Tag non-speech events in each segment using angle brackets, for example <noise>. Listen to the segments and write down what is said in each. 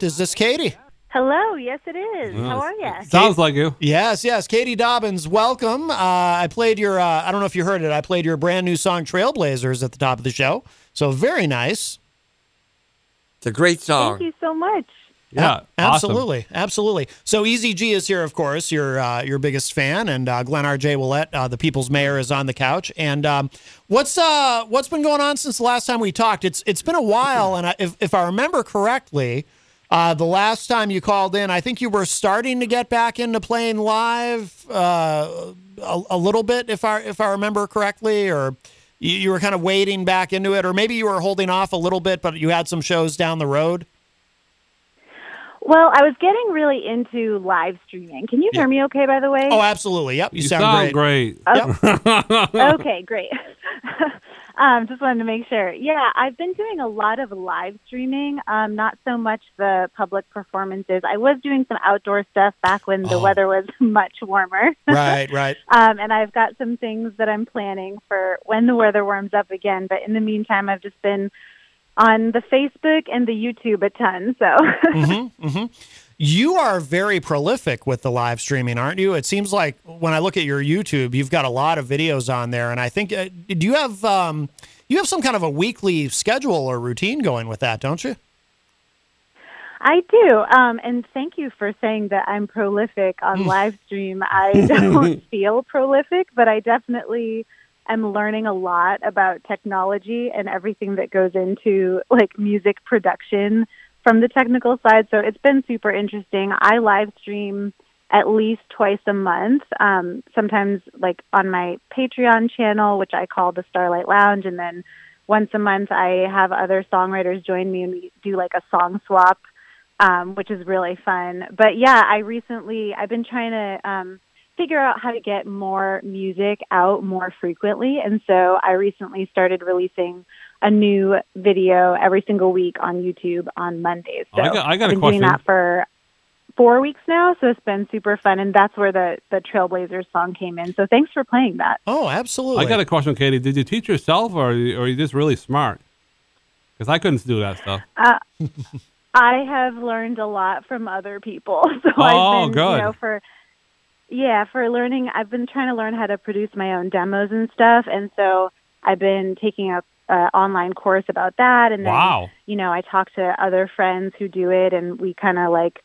Is this Katie? Hello, yes it is. How are you? Sounds like you. Yes, yes. Katie Dobbins, welcome. Uh, I played your, uh, I don't know if you heard it, I played your brand new song Trailblazers at the top of the show. So very nice. It's a great song. Thank you so much. Yeah, absolutely, absolutely. So Eazy-G is here, of course, your uh, your biggest fan, and uh, Glenn R. J. Ouellette, uh, the people's mayor, is on the couch. And um, what's uh what's been going on since the last time we talked? It's it's been a while, and I, if if I remember correctly, uh, the last time you called in, I think you were starting to get back into playing live uh, a, a little bit, if I if I remember correctly, or you, you were kind of wading back into it, or maybe you were holding off a little bit, but you had some shows down the road. Well, I was getting really into live streaming. Can you hear me okay, by the way? Oh, absolutely. Yep, you, You sound, sound great. great. okay, <laughs> great. <laughs> um, just wanted to make sure. Yeah, I've been doing a lot of live streaming, um, not so much the public performances. I was doing some outdoor stuff back when the Oh. weather was <laughs> much warmer. Right, right. <laughs> Um, and I've got some things that I'm planning for when the weather warms up again. But in the meantime, I've just been on the Facebook and the YouTube a ton. So hmm <laughs> You are very prolific with the live streaming, aren't you? It seems like when I look at your YouTube, you've got a lot of videos on there, and I think uh, do you have um, you have some kind of a weekly schedule or routine going with that, don't you? I do. Um, and thank you for saying that I'm prolific on live stream. <laughs> I don't feel prolific, but I definitely am learning a lot about technology and everything that goes into like music production from the technical side. So it's been super interesting. I live stream at least twice a month, um, sometimes like on my Patreon channel, which I call the Starlight Lounge, and then once a month I have other songwriters join me and we do like a song swap um, which is really fun. But yeah, I recently I've been trying to um, figure out how to get more music out more frequently, and so I recently started releasing a new video every single week on YouTube on Mondays. So I got- I got a I've been question. doing that for four weeks now, so it's been super fun, and that's where the the Trailblazers song came in. So thanks for playing that. Oh, absolutely. I got a question, Katie. Did you teach yourself, or or are you just really smart? Because I couldn't do that stuff. Uh, <laughs> I have learned a lot from other people. <laughs> So Oh, I've been, good. you know, for yeah, for learning, I've been trying to learn how to produce my own demos and stuff, and so I've been taking a uh, online course about that, and then Wow. you know, I talk to other friends who do it, and we kind of like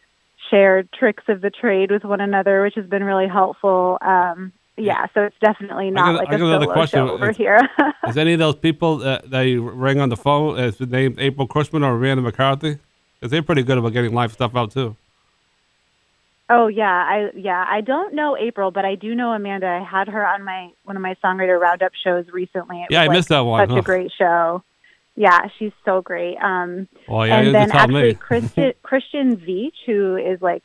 share tricks of the trade with one another, which has been really helpful. Um, yeah, so it's definitely not got- like I a solo question. show over Is- here. <laughs> Is any of those people that, that you ring on the phone is named April Cushman or Amanda McCarthy? Because they're pretty good about getting live stuff out too. Oh yeah, I yeah, I don't know April, but I do know Amanda. I had her on my one of my songwriter roundup shows recently. It Yeah, was, I missed that one. Such Huh. a great show. Yeah, she's so great. Um Well, yeah, and then just tell actually me. Christian <laughs> Christian Veach, who is like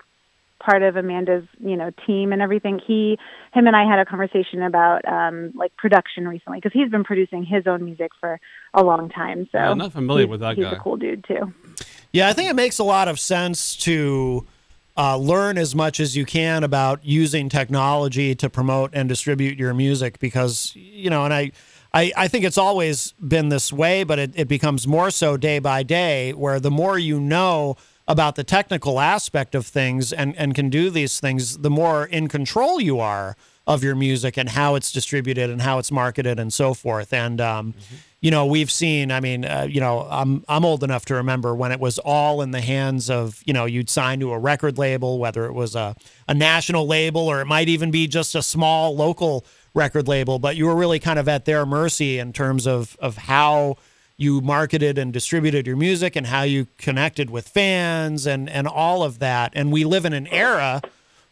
part of Amanda's, you know, team and everything. He him and I had a conversation about um like production recently because he's been producing his own music for a long time. So Yeah, I'm not familiar he's- with that he's guy. a cool dude too. Yeah, I think it makes a lot of sense to uh, learn as much as you can about using technology to promote and distribute your music because, you know, and I, I, I think it's always been this way, but it, it becomes more so day by day, where the more you know about the technical aspect of things and, and can do these things, the more in control you are of your music and how it's distributed and how it's marketed and so forth. And, um, you know, we've seen. I mean, uh, you know, I'm I'm old enough to remember when it was all in the hands of you know you'd sign to a record label, whether it was a a national label or it might even be just a small local record label, but you were really kind of at their mercy in terms of of how you marketed and distributed your music and how you connected with fans and and all of that. And we live in an era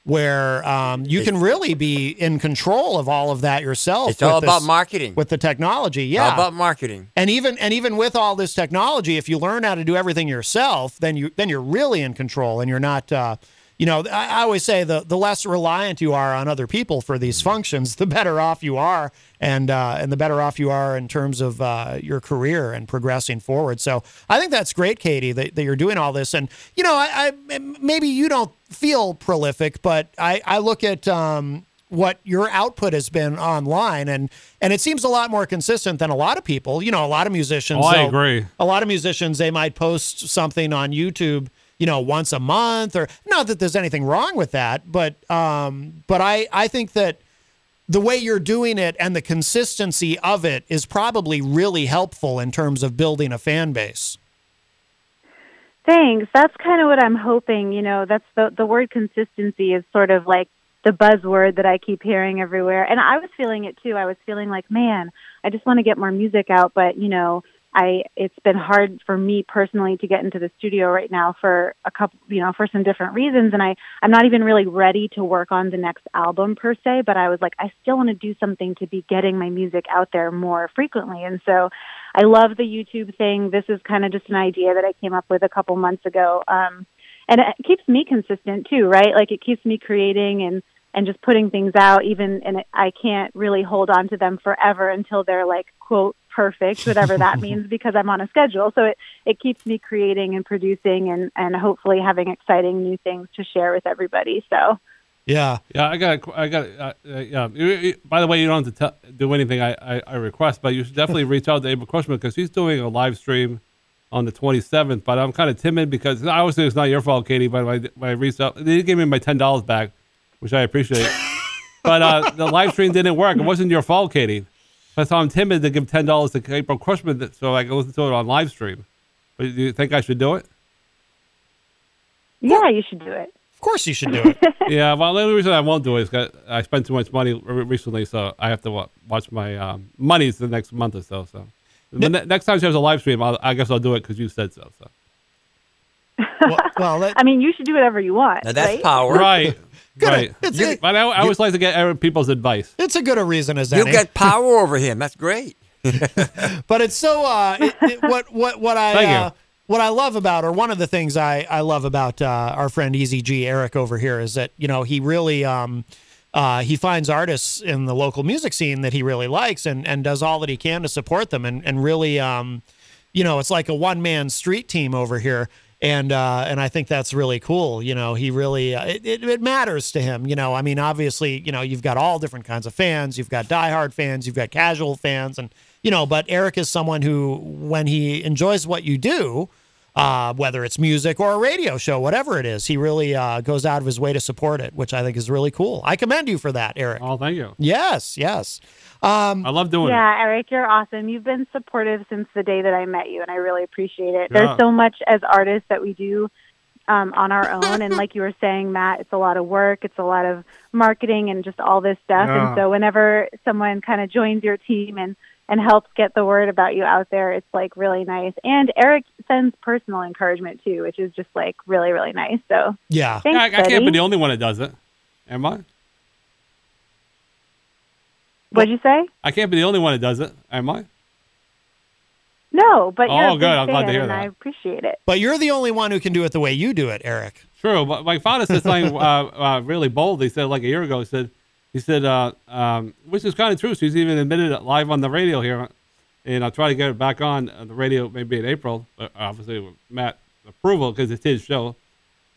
where um, you can really be in control of all of that yourself. It's all about this- marketing. with the technology. All Yeah, about marketing. and even and even with all this technology, if you learn how to do everything yourself, then you then you're really in control, and you're not. Uh, you know, I, I always say the the less reliant you are on other people for these functions, the better off you are, and uh, and the better off you are in terms of uh, your career and progressing forward. So I think that's great, Katie, that, that you're doing all this. And you know, I, I maybe you don't feel prolific, but I I look at. Um, what your output has been online and and it seems a lot more consistent than a lot of people you know a lot of musicians Oh, I agree. a lot of musicians they might post something on youtube you know once a month or not that there's anything wrong with that but um but i i think that the way you're doing it and the consistency of it is probably really helpful in terms of building a fan base Thanks. That's kind of what I'm hoping. You know, that's the the word consistency is sort of like the buzzword that I keep hearing everywhere. And I was feeling it too. I was feeling like, man, I just want to get more music out, but you know, I it's been hard for me personally to get into the studio right now for a couple, you know, for some different reasons and I I'm not even really ready to work on the next album per se, but I was like I still want to do something to be getting my music out there more frequently. And so I love the YouTube thing. This is kind of just an idea that I came up with a couple months ago. Um, and it keeps me consistent too, right? Like it keeps me creating and and just putting things out even and I can't really hold on to them forever until they're like quote perfect, whatever that <laughs> means because I'm on a schedule. So it it keeps me creating and producing and and hopefully having exciting new things to share with everybody. So yeah Yeah, I got. I got. Uh, uh, yeah. You- you- By the way, you don't have to tell, do anything I, I, I request, but you should definitely <laughs> reach out to April Cushman because he's doing a live stream on the 27th. But I'm kind of timid because obviously it's not your fault, Katie. But when I, when I reached out, they gave me my ten dollars back, which I appreciate. <laughs> but uh, the live stream didn't work. It wasn't your fault, Katie. That's how I'm timid to give ten dollars to April Cushman so I can listen to it on live stream. But do you think I should do it? yeah, you should do it. of course you should do it <laughs> yeah, well, the only reason I won't do it is 'cause I spent too much money recently, so I have to wa- watch my um, monies the next month or so. So the ne- next time she has a live stream, I'll, I guess I'll do it because you said so. So well, well that, <laughs> I mean, you should do whatever you want. Now that's right? power. right, right. it's, You- it- but I, I always like to get other people's advice. it's a good a reason as that. You any get power <laughs> over him. That's great. <laughs> but it's so uh, it, it, what what what I uh, what I love about, or one of the things I I love about uh, our friend Eazy-G Eric over here is that you know he really um, uh, he finds artists in the local music scene that he really likes and and does all that he can to support them and and really um, you know it's like a one man street team over here. And uh, and I think that's really cool. You know, he really uh, it, it, it matters to him. You know, I mean, obviously, you know, you've got all different kinds of fans. You've got diehard fans. You've got casual fans, and you know, but Eric is someone who, when he enjoys what you do, uh, whether it's music or a radio show, whatever it is, he really uh, goes out of his way to support it, which I think is really cool. I commend you for that, Eric. Oh, thank you. Yes, yes. I love doing it. Yeah, Eric, you're awesome. You've been supportive since the day that I met you, and I really appreciate it. Yeah. There's so much as artists that we do um, on our own, and like you were saying, Matt, it's a lot of work, it's a lot of marketing, and just all this stuff. Yeah. And so, whenever someone kind of joins your team and and helps get the word about you out there, it's like really nice. And Eric sends personal encouragement too, which is just like really, really nice. So, Yeah. thanks, I, I can't be the only one that does it. Am I? What'd you say? I can't be the only one that does it. Am I? No, but you're Oh, a good. I'm glad to hear and that. I appreciate it. But you're the only one who can do it the way you do it, Eric. True, but my father said something uh, uh, really bold. He said like a year ago. He said, he said, uh, um, which is kind of true. So he's even admitted it live on the radio here, and I'll try to get it back on uh, the radio maybe in April, but obviously with Matt approval because it's his show.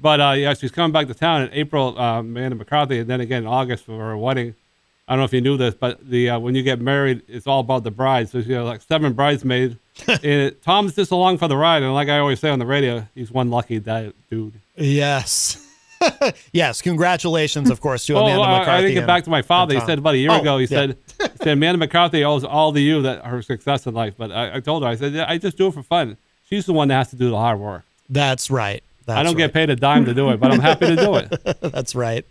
But uh, yeah, she's coming back to town in April, uh, Amanda McCarthy, and then again in August for her wedding. I don't know if you knew this, but the uh, when you get married, it's all about the bride. So you has like seven bridesmaids. <laughs> and Tom's just along for the ride, and like I always say on the radio, he's one lucky di- dude. Yes. <laughs> Yes, congratulations, of course, to Oh, Amanda well, I- McCarthy. I didn't get and- back to my father. He said about a year Oh, ago. He yeah. said, he said Amanda McCarthy owes all to you that her success in life. But I, I told her, I said, I just do it for fun. She's the one that has to do the hard work. That's right. That's I don't right. get paid a dime to do it, but I'm happy to do it. <laughs> That's right.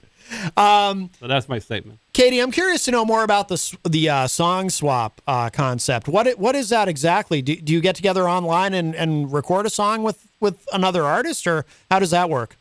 Um, So that's my statement. Katie, I'm curious to know more about the the uh, song swap uh, concept. What what is that exactly? Do, do you get together online and, and record a song with, with another artist, or how does that work?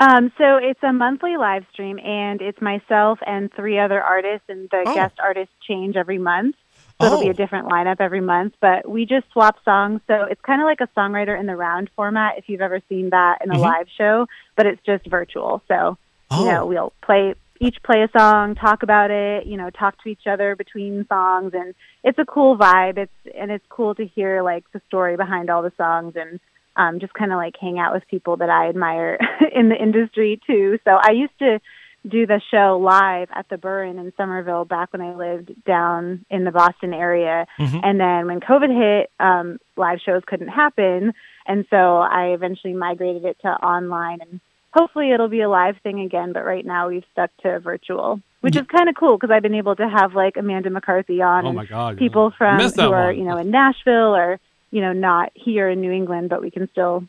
Um, so it's a monthly live stream, and it's myself and three other artists, and the Oh. guest artists change every month. So it'll be Oh. a different lineup every month, but we just swap songs. So it's kind of like a songwriter in the round format, if you've ever seen that in a Mhm. live show, but it's just virtual. So Oh. you know, we'll play each play a song, talk about it, you know, talk to each other between songs, and it's a cool vibe. It's and it's cool to hear like the story behind all the songs and um, just kind of like hang out with people that I admire <laughs> in the industry too. So I used to do the show live at the Burren in Somerville back when I lived down in the Boston area. Mhm. And then when COVID hit, um, live shows couldn't happen. And so I eventually migrated it to online and hopefully it'll be a live thing again. But right now we've stuck to virtual, which is kind of cool because I've been able to have like Amanda McCarthy on Oh and my God. people I from who that are, one. you know, in Nashville or, you know, not here in New England, but we can still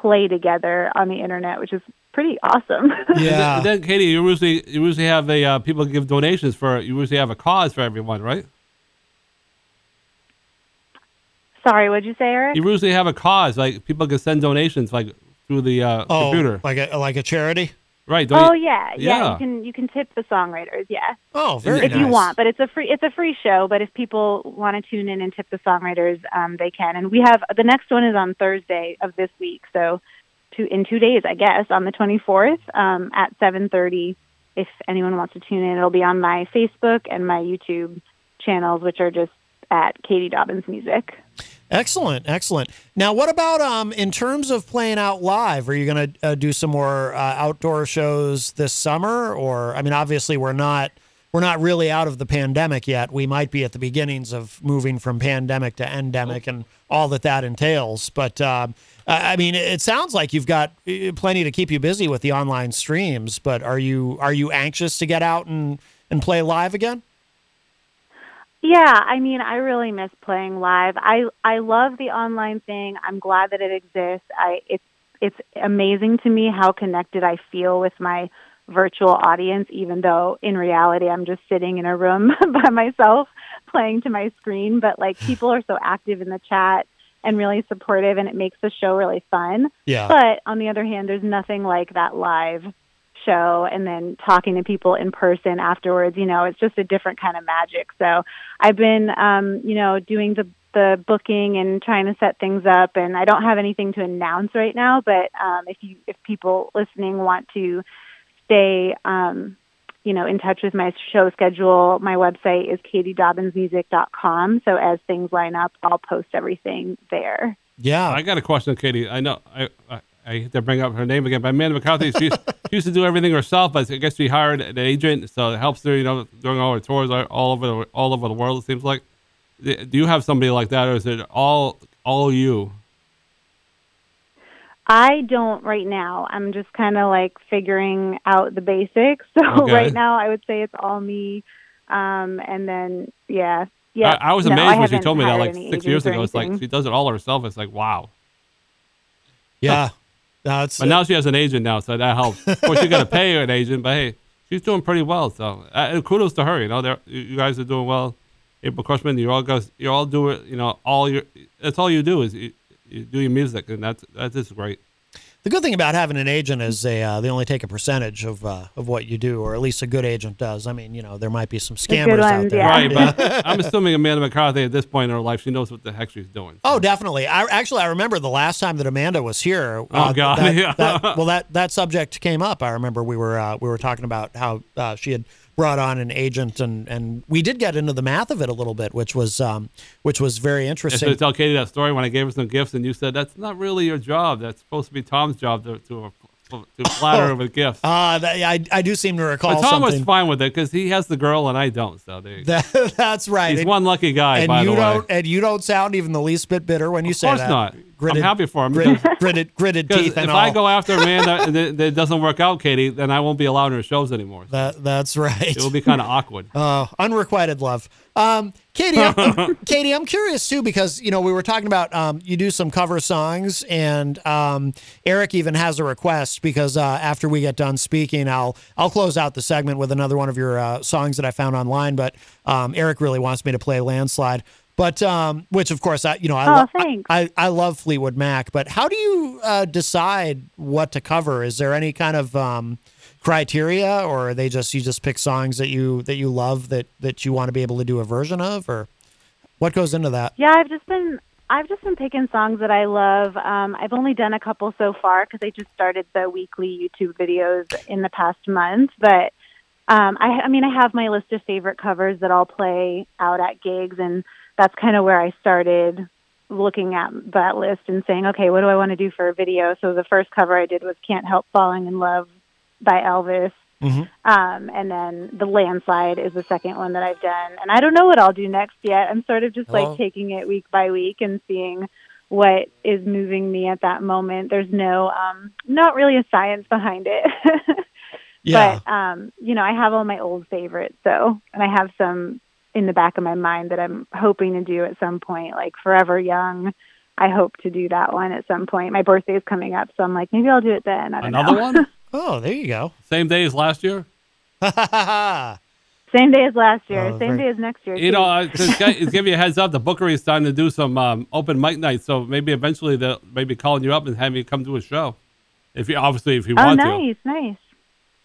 play together on the internet, which is pretty awesome. <laughs> Yeah. And then, Katie, you usually you usually have a uh, people give donations for. You usually have a cause for everyone, right? Sorry, what'd you say, Eric? You usually have a cause, like people can send donations, like through the uh, oh, computer, like a like a charity. Right? Oh you- yeah, yeah, Yeah. You can you can tip the songwriters, yeah, Oh, very if nice. you want. But it's a free it's a free show. But if people want to tune in and tip the songwriters, um, they can. And we have the next one is on Thursday of this week, so two in two days, I guess, on the twenty fourth um, at seven thirty. If anyone wants to tune in, it'll be on my Facebook and my YouTube channels, which are just at Katie Dobbins Music. Excellent, excellent. Now, what about um in terms of playing out live? Are you going to uh, do some more uh, outdoor shows this summer, or I mean, obviously we're not we're not really out of the pandemic yet. We might be at the beginnings of moving from pandemic to endemic and all that that entails. But um, I mean, it sounds like you've got uh, plenty to keep you busy with the online streams. But are you are you anxious to get out and and play live again? Yeah, I mean, I really miss playing live. I I love the online thing. I'm glad that it exists. I it's it's amazing to me how connected I feel with my virtual audience even though in reality I'm just sitting in a room <laughs> by myself playing to my screen, but like <sighs> people are so active in the chat and really supportive and it makes the show really fun. Yeah. But on the other hand, there's nothing like that live show and then talking to people in person afterwards. You know, it's just a different kind of magic. So I've been, um, you know, doing the the booking and trying to set things up, and I don't have anything to announce right now. But um, if you if people listening want to stay, um, you know, in touch with my show schedule, my website is katiedobbinsmusic.com. So as things line up, I'll post everything there. Yeah. I got a question, Katie. I know I, I, I hate to bring up her name again, but Amanda McCarthy, she, she used to do everything herself, but I guess she hired an agent, so it helps her, you know, during all her tours all over the, all over the world. It seems like. Do you have somebody like that, or is it all all you? I don't right now. I'm just kind of like figuring out the basics. <laughs> So Okay. right now, I would say it's all me. Um, and then yeah, yeah. I, I was no, amazed when she told me that like six years ago. It's like she does it all herself. It's like wow. Yeah. It's, But now she has an agent now, so that helps. Of course, you got to pay her an agent, but hey, she's doing pretty well. So uh, kudos to her. You know, you you guys are doing well. April Cushman, you all guys, you all do it. You know, all your that's all you do is you, you do your music, and that's that's just great. The good thing about having an agent is they uh, they only take a percentage of uh, of what you do, or at least a good agent does. I mean, you know, there might be some good scammers out there. yeah. Right, but <laughs> I'm assuming Amanda McCarthy at this point in her life, she knows what the heck she's doing. Oh, definitely. I actually I remember the last time that Amanda was here. uh, Oh, God, that- <laughs> yeah. that- well, that that subject came up. I remember we were uh, we were talking about how uh, she had brought on an agent, and and we did get into the math of it a little bit, which was um, which was very I interesting. should tell Katie that story when I gave her some gifts, and you said that's not really your job. That's supposed to be Tom's job to, to to flatter her with gifts. Uh, <laughs> that, I, I do seem to recall But Tom was fine with it because he has the girl and I don't. So there you go. That, <laughs> that's right. He's And- one lucky guy, and by you the way. don't and you don't sound even the least bit bitter when you Of say course that. not. Gritted, I'm happy for him. Gritted, because- gritted, gritted teeth if and I go after a man that, <laughs> that, that doesn't work out, Katie, then I won't be allowed in her shows anymore. So that, that's right. it will be kind of awkward. Oh, unrequited love. Um, Katie, I'm, I'm- <laughs> Katie, I'm curious too because you know we were talking about um, you do some cover songs, and um, Eric even has a request because uh, after we get done speaking, I'll I'll close out the segment with another one of your uh, songs that I found online. But um, Eric really wants me to play "Landslide," but um, which of course I you know I Oh, love thanks. I, I love Fleetwood Mac. But how do you uh, decide what to cover? Is there any kind of um, criteria or are they just you just pick songs that you that you love that that you want to be able to do a version of or what goes into that Yeah, I've just been I've just been picking songs that I love. Um, I've only done a couple so far because I just started the weekly YouTube videos in the past month. But um, I, I mean, I have my list of favorite covers that I'll play out at gigs, and that's kind of where I started looking at that list and saying, okay, what do I want to do for a video? So the first cover I did was "Can't Help Falling in Love" by Elvis. Um, and then the landslide is the second one that I've done. And I don't know what I'll do next yet. I'm sort of just Hello? like taking it week by week and seeing what is moving me at that moment. There's no, um, not really a science behind it. <laughs> yeah But, um, you know, I have all my old favorites. So, and I have some in the back of my mind that I'm hoping to do at some point, like Forever Young. I hope to do that one at some point. My birthday is coming up, so I'm like, maybe I'll do it then. I don't Another know. one? <laughs> oh there you go Same day as last year? <laughs> Same day as last year. Oh, same very- day as next year. You too. know, uh, just gi- give you a heads up, the Bookery is starting to do some um, open mic nights, so maybe eventually they'll maybe calling you up and having you come to a show. If you obviously if you oh, want to. nice, nice.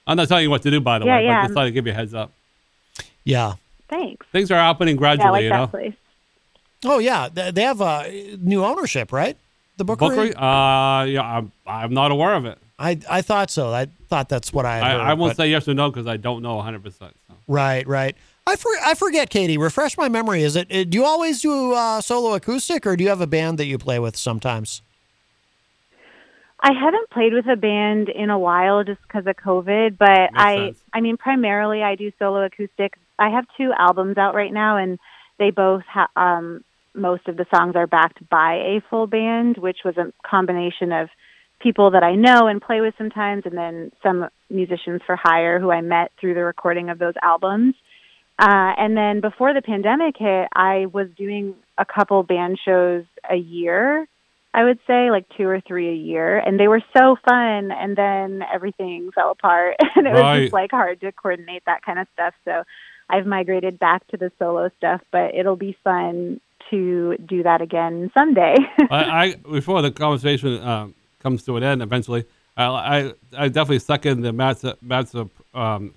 I'm not telling you what to do, by the Yeah, way, yeah. but just thought to give you a heads up. yeah Thanks. Things are happening Yeah, I gradually, like you that know. place. oh yeah they they have uh, new ownership right the bookery, Bookery? Uh, yeah, I'm, I'm not aware of it. I, I thought so I thought that's what I had I, heard, I won't but- say yes or no because I don't know 100. percent so. right right I, for, I forget Katie refresh my memory is it uh, do you always do uh, solo acoustic or do you have a band that you play with sometimes I haven't played with a band in a while just because of COVID, but I sense. I mean primarily I do solo acoustic. I have two albums out right now and they both ha- um most of the songs are backed by a full band, which was a combination of people that I know and play with sometimes and then some musicians for hire who I met through the recording of those albums. Uh, and then before the pandemic hit, I was doing a couple band shows a year, I would say, like two or three a year. And they were so fun. And then everything fell apart. <laughs> And it was just like hard to coordinate that kind of stuff. So I've migrated back to the solo stuff, but it'll be fun to do that again someday. <laughs> I, I before the conversation um, comes to an end eventually, I I, I definitely second the Matt's Matt's um,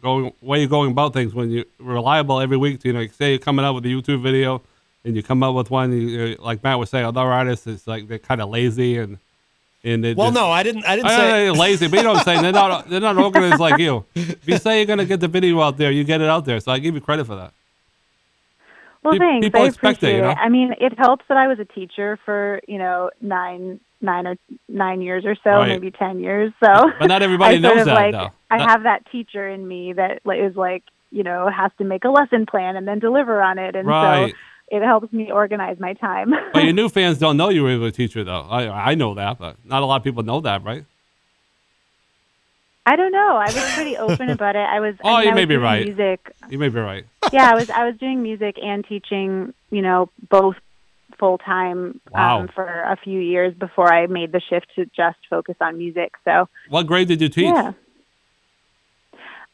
going way you're going about things when you're reliable every week. You know, say you're coming out with a YouTube video, and you come up with one you, like Matt was saying. Other artists, it's like they're kind of lazy and and well just, no I didn't I didn't I say they're lazy, but you know what I'm saying. They're not they're not organized like you. If you say you're gonna get the video out there, you get it out there. So I give you credit for that. Well, thanks. people I expect you know? it. I mean, it helps that I was a teacher for you know nine, nine or nine years or so, Right. maybe ten years. So, But not <laughs> everybody I sort knows of that, like, though. I Not- have that teacher in me that is like you know has to make a lesson plan and then deliver on it, and Right. so it helps me organize my time. But your <laughs> new fans don't know you were a teacher, though. I I know that, but not a lot of people know that, right? I don't know. I was pretty open <laughs> about it. I was. Oh, I mean, you I may be right. Music. You may be right. <laughs> yeah, I was. I was doing music and teaching. You know, both full time Wow. um, for a few years before I made the shift to just focus on music. So What grade did you teach? yeah,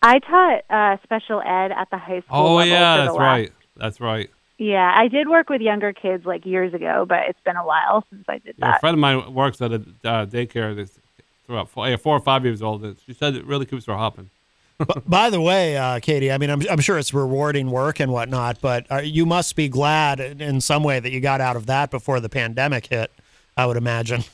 I taught uh, special ed at the high school. oh yeah, that's right. That's right. Yeah, I did work with younger kids like years ago, but it's been a while since I did Yeah, a friend of mine works at a uh, daycare that's about four, yeah, four or five years old. And she said it really keeps her hopping. <laughs> By the way, uh, Katie, I mean, I'm, I'm sure it's rewarding work and whatnot, but uh, you must be glad in- in some way that you got out of that before the pandemic hit, I would imagine. <laughs>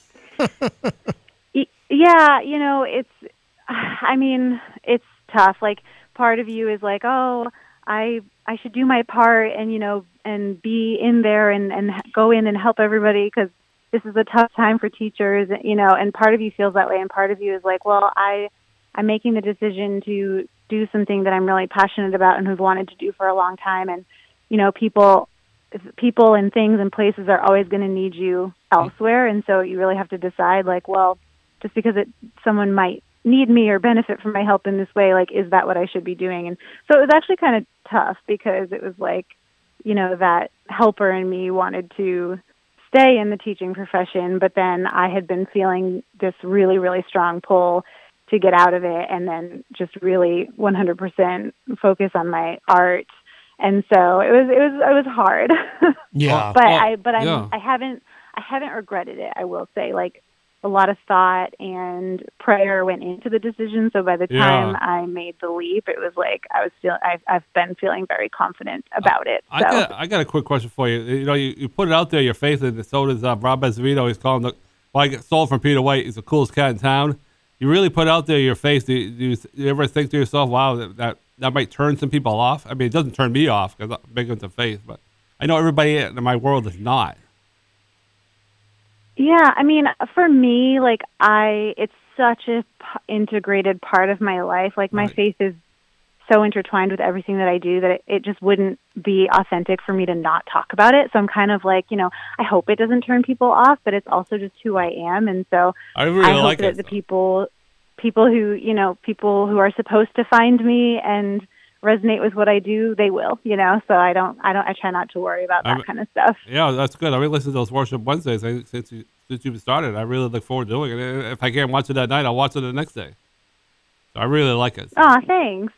Yeah, you know, it's. <sighs> I mean, it's tough. Like part of you is like, oh, I I should do my part and you know and be in there and and go in and help everybody because this is a tough time for teachers, you know, and part of you feels that way, and part of you is like, well, I I'm making the decision to do something that I'm really passionate about and have wanted to do for a long time, and you know, people people and things and places are always going to need you elsewhere, and so you really have to decide, like, well, just because it someone might need me or benefit from my help in this way, like, is that what I should be doing? And so it was actually kind of tough because it was like, you know, that helper in me wanted to stay in the teaching profession, but then I had been feeling this really, really strong pull to get out of it and then just really 100% focus on my art. And so it was, it was, it was hard. <laughs> Yeah. but Well, I, but I'm, yeah. I haven't, I haven't regretted it. I will say, like, a lot of thought and prayer went into the decision. So by the Yeah. time I made the leap, it was like I was feeling. I've, I've been feeling very confident about it. I got I got a quick question for you. You know, you, you put it out there, your faith in it. So does uh, Rob Azevedo. He's calling the well, I get sold from Peter White. He's the coolest cat in town. You really put out there your faith. Do you, do you, do you ever think to yourself, "Wow, that, that that might turn some people off"? I mean, it doesn't turn me off because I'm big into faith, but I know everybody in my world is not. Yeah, I mean, for me, like I, it's such a p- integrated part of my life. Like my Right. faith is so intertwined with everything that I do that it, it just wouldn't be authentic for me to not talk about it. So I'm kind of like, you know, I hope it doesn't turn people off, but it's also just who I am, and so I really I hope like that it. the people, people who you know, people who are supposed to find me and resonate with what I do, they will, you know. So I don't, I don't, I try not to worry about that I'm- kind of stuff. Yeah, that's good. I really listen to those worship Wednesdays since you since you've started. I really look forward to doing it. If I can't watch it that night, I'll watch it the next day. So I really like it. Oh, thanks.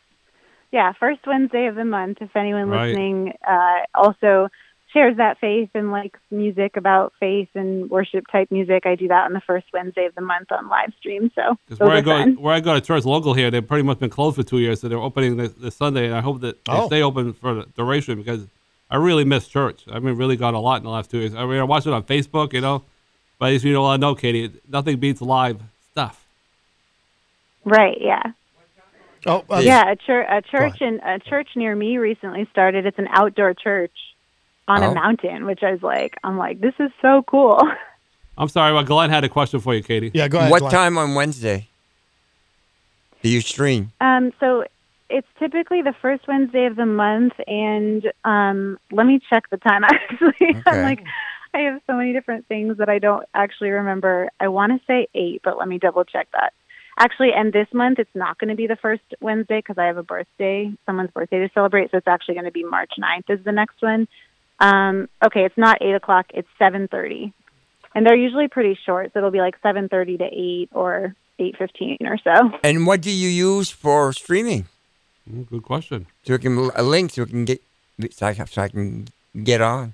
Yeah, first Wednesday of the month. If anyone Right. listening uh, also shares that faith and likes music about faith and worship type music, I do that on the first Wednesday of the month on live stream. So those where I go, fun. where I go to church local here, they've pretty much been closed for two years, so they're opening this, this Sunday, and I hope that they Oh. stay open for the duration because I really miss church. I mean, really got a lot in the last two years. I mean, I watch it on Facebook, you know, but as you know, I know, Katie, nothing beats live stuff. Right? Yeah. Oh, uh, Yeah, a, chur- a church in a church near me recently started. It's an outdoor church on Oh. a mountain, which I was like, I'm like, this is so cool. <laughs> I'm sorry, well, Glenn had a question for you, Katie. Yeah, go ahead. what Glenn. time on Wednesday do you stream? Um, so it's typically the first Wednesday of the month, and um, let me check the time. <laughs> Actually, Okay. I'm like, I have so many different things that I don't actually remember. I want to say eight, but let me double check that. Actually, and this month it's not going to be the first Wednesday because I have a birthday, someone's birthday to celebrate. So it's actually going to be March 9th is the next one. Um, okay, it's not eight o'clock; it's seven thirty, and they're usually pretty short. So it'll be like seven thirty to eight or eight fifteen or so. And what do you use for streaming? Mm, Good question. So we can a link so we can get so I, so I can get on.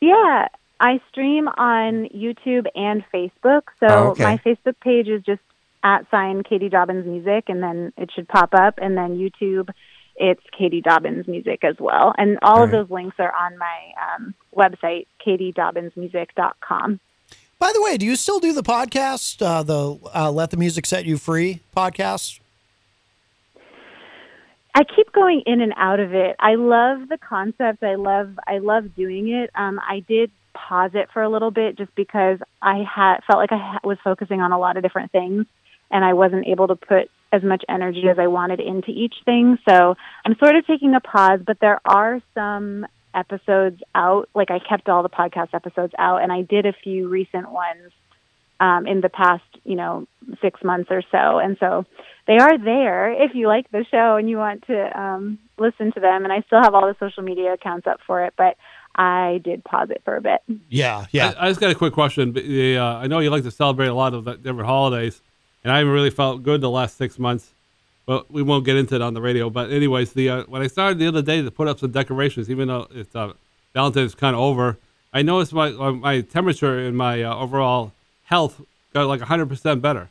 Yeah, I stream on YouTube and Facebook. So Oh, okay. my Facebook page is just at sign Katie Dobbins Music, and then it should pop up. And then YouTube, it's Katie Dobbins Music as well. And all of Right. those links are on my um, website, katieDobbinsmusic.com. By the way, do you still do the podcast, uh, the uh, "Let the Music Set You Free" podcast? I keep going in and out of it. I love the concept. I love I love doing it. Um, I did pause it for a little bit just because I had felt like I ha- was focusing on a lot of different things, and I wasn't able to put as much energy as I wanted into each thing. So I'm sort of taking a pause. But there are some episodes out. Like I kept all the podcast episodes out, and I did a few recent ones um, in the past, you know, six months or so. And so they are there if you like the show and you want to um, listen to them. And I still have all the social media accounts up for it, but I did pause it for a bit. Yeah, yeah. I, I just got a quick question. But, uh, I know you like to celebrate a lot of the different holidays, and I haven't really felt good the last six months. But we won't get into it on the radio. But anyways, the uh, when I started the other day to put up some decorations, even though it's uh, Valentine's kind of over, I noticed my uh, my temperature and my uh, overall health got like hundred percent better.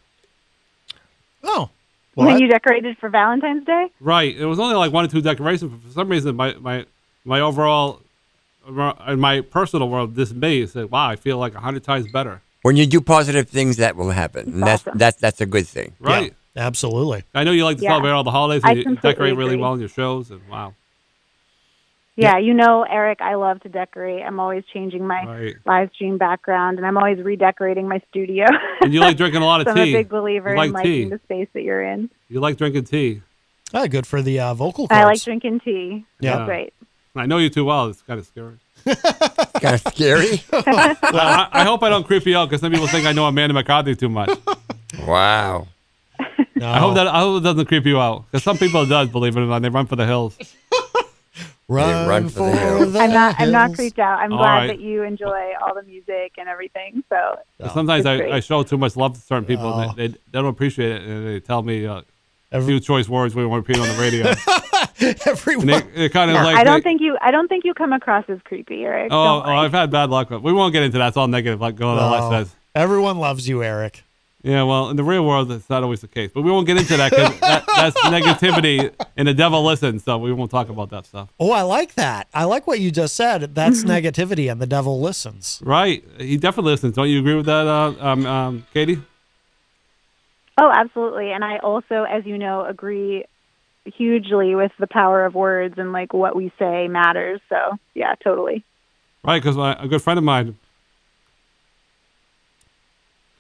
oh, when well, you decorated for Valentine's Day? Right. It was only like one or two decorations, but for some reason, my my my overall in my personal world, this May said, "Wow, I feel like a hundred times better." When you do positive things, that will happen. And that's awesome. that's that's a good thing. Right. yeah, absolutely. I know you like to Yeah. celebrate all the holidays I and you decorate really agree. well in your shows, and wow. Yeah, you know, Eric, I love to decorate. I'm always changing my Right. live stream background, and I'm always redecorating my studio. And you like drinking a lot of <laughs> so I'm a big believer You like in liking tea. the space that you're in. You like drinking tea. Ah, good for the uh, vocal cords. I like drinking tea. Yeah. That's right. I know you too well. It's kind of scary. <laughs> kind of scary. <laughs> I, I hope I don't creep you out because some people think I know Amanda McCarthy too much. Wow. No. I hope that I hope it doesn't creep you out because some people does. Believe it or not, they run for the hills. <laughs> run, run for the hills. the I'm not. I'm not creeped out. I'm All glad right. that you enjoy all the music and everything. So Sometimes I. I show too much love to certain people. Oh. and They, they, they don't appreciate it, and they tell me uh, a Every- few choice words we won't repeat on the radio. <laughs> Everyone. and they, they kind of No, like. I don't they- think you. I don't think you come across as creepy, Eric. Oh, oh. I've had bad luck. With, we won't get into that. It's all negative, like going on No. says. Everyone loves you, Eric. Yeah, well, in the real world, it's not always the case. But we won't get into that because <laughs> that, that's negativity, and the devil listens. So we won't talk about that stuff. Oh, I like that. I like what you just said. That's <laughs> negativity, and the devil listens. Right? He definitely listens. Don't you agree with that, uh, um, um, Katie? Oh, absolutely. And I also, as you know, agree hugely with the power of words and like what we say matters. So yeah, totally. Right? Because a good friend of mine.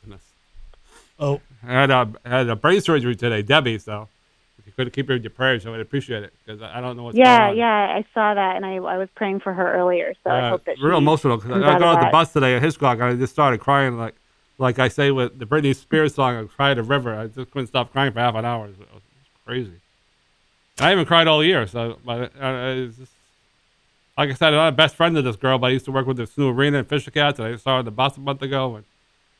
Goodness. Oh, had a had a brain surgery today, Debbie. So if you could keep her in your prayers, I would appreciate it because I I don't know what's yeah, going on. yeah, yeah, I saw that, and I I was praying for her earlier. So I hope that real she emotional. 'cause comes I got of on the bus today at Hitchcock, and I just started crying like like I say with the Britney Spears song, I cried a river. I just couldn't stop crying for half an hour. It was, it was crazy. I haven't cried all year, so but uh, just, like I said, I'm not a best friend of this girl, but I used to work with this new Arena and Fisher Cats, and I saw her on the bus a month ago, and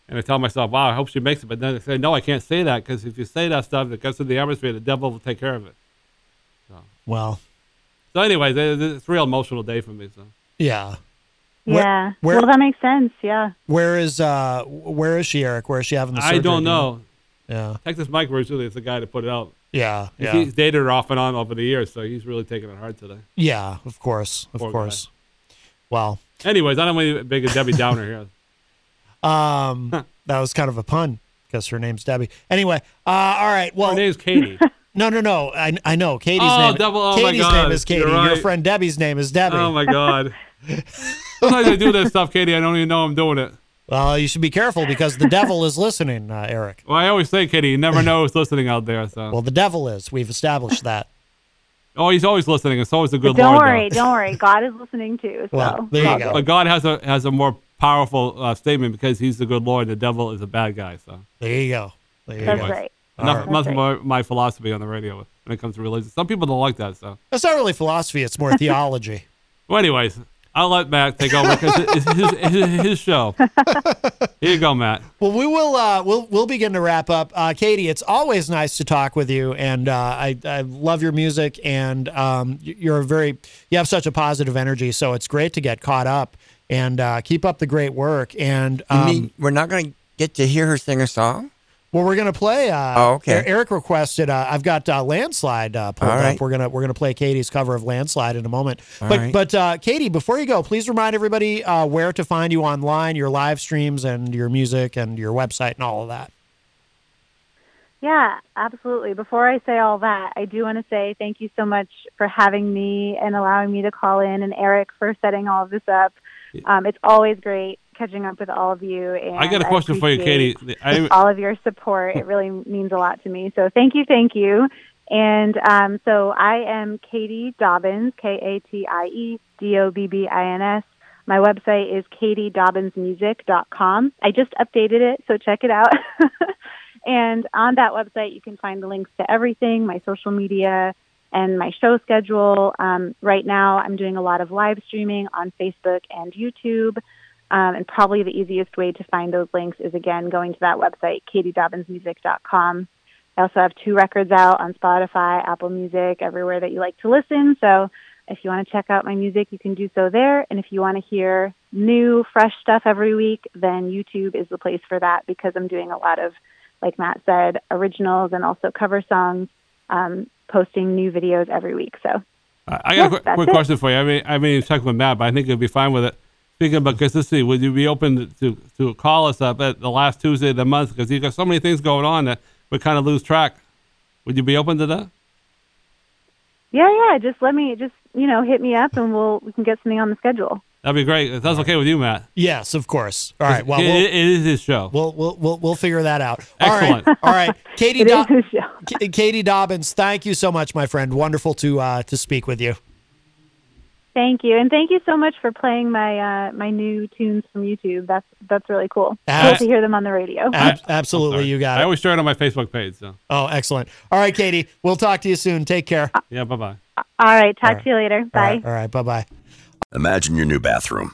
and I tell myself, wow, I hope she makes it. But then I say, no, I can't say that because if you say that stuff, it gets in the atmosphere, the devil will take care of it. So. well, So, anyways, it- it's a real emotional day for me. So, yeah. Where- Yeah. where- well, that makes sense. Yeah. Where is uh where is she, Eric? Where is she having the surgery? I don't know. Yeah. Texas Mike originally is the guy to put it out. Yeah. Yeah. He's dated her off and on over the years, so he's really taking it hard today. Yeah, of course. Of Poor course. Well, Anyways, I don't want to be big a Debbie Downer here. <laughs> um that was kind of a pun because her name's Debbie. Anyway, uh all right. Well, Her name's Katie. <laughs> no, no, no. I I know Katie's Oh, name. double- oh my Katie's God, name is Katie. you're Your friend Debbie's name is Debbie. oh my God. <laughs> Sometimes I do this stuff, Katie. I don't even know I'm doing it. Well, you should be careful because the devil is listening, uh, Eric. Well, I always say, Katie, you never know who's listening out there. So, Well, the devil is. We've established that. oh, he's always listening. It's always a good But don't Lord. though. worry, don't worry. God is listening too. So Well, there you go. But God has a has a more powerful uh, statement because He's the good Lord and the devil is a bad guy. So, There you go. There you That's go. right. enough, right. enough That's my philosophy on the radio when it comes to religion. Some people don't like that. So, That's not really philosophy. It's more <laughs> theology. well, anyways, I'll let Matt take over because it's his, his, his show. <laughs> Here you go, Matt. Well, we will. Uh, we'll we'll begin to wrap up. Uh, Katie, it's always nice to talk with you, and uh, I I love your music, and um, you're a very you have such a positive energy. So it's great to get caught up and uh, keep up the great work. And You um, mean we're not going to get to hear her sing a song? Well, we're gonna play. Uh, Oh, okay. Er- Eric requested. Uh, I've got uh, landslide uh, pulled All up. right. We're gonna we're gonna play Katie's cover of landslide in a moment. All but right. but uh, Katie, before you go, please remind everybody uh, where to find you online, your live streams, and your music, and your website, and all of that. Yeah, absolutely. Before I say all that, I do want to say thank you so much for having me and allowing me to call in, and Eric for setting all of this up. Um, it's always great catching up with all of you. And I got a question for you, Katie. I, all of your support. It really means a lot to me. So thank you, thank you. And um, so I am Katie Dobbins, K A T I E D O B B I N S. My website is katiedobbinsmusic.com. I just updated it, so check it out. <laughs> and on that website, you can find the links to everything my social media and my show schedule. Um, right now, I'm doing a lot of live streaming on Facebook and YouTube. Um, and probably the easiest way to find those links is again going to that website, katiedobbinsmusic.com. I also have two records out on Spotify, Apple Music, everywhere that you like to listen. So if you want to check out my music, you can do so there. And if you want to hear new, fresh stuff every week, then YouTube is the place for that because I'm doing a lot of, like Matt said, originals and also cover songs, um, posting new videos every week. So I got Yeah, a quick, question for you. I mean, I mean, check with Matt, but I think you'll be fine with it. Speaking about consistency, would you be open to to call us up at the last Tuesday of the month because you've got so many things going on that we kind of lose track? Would you be open to that? Yeah, yeah. Just let me just you know hit me up and we'll we can get something on the schedule. That'd be great. If that's okay with you, Matt. Yes, of course. All right. Well, we'll it is his show. we'll, we'll, we'll, we'll figure that out. Excellent. All right. All right. <laughs> Katie, It is Do- his show. K- Katie Dobbins, thank you so much, my friend. Wonderful to uh, to speak with you. Thank you, and thank you so much for playing my uh, my new tunes from YouTube. That's that's really cool. Uh, cool to hear them on the radio. Ab- <laughs> absolutely, you got it. I always share it on my Facebook page. So Oh, excellent. All right, Katie. We'll talk to you soon. Take care. All yeah, bye bye. All right, talk right. to you later. Bye. right. All right. Bye bye. Imagine your new bathroom.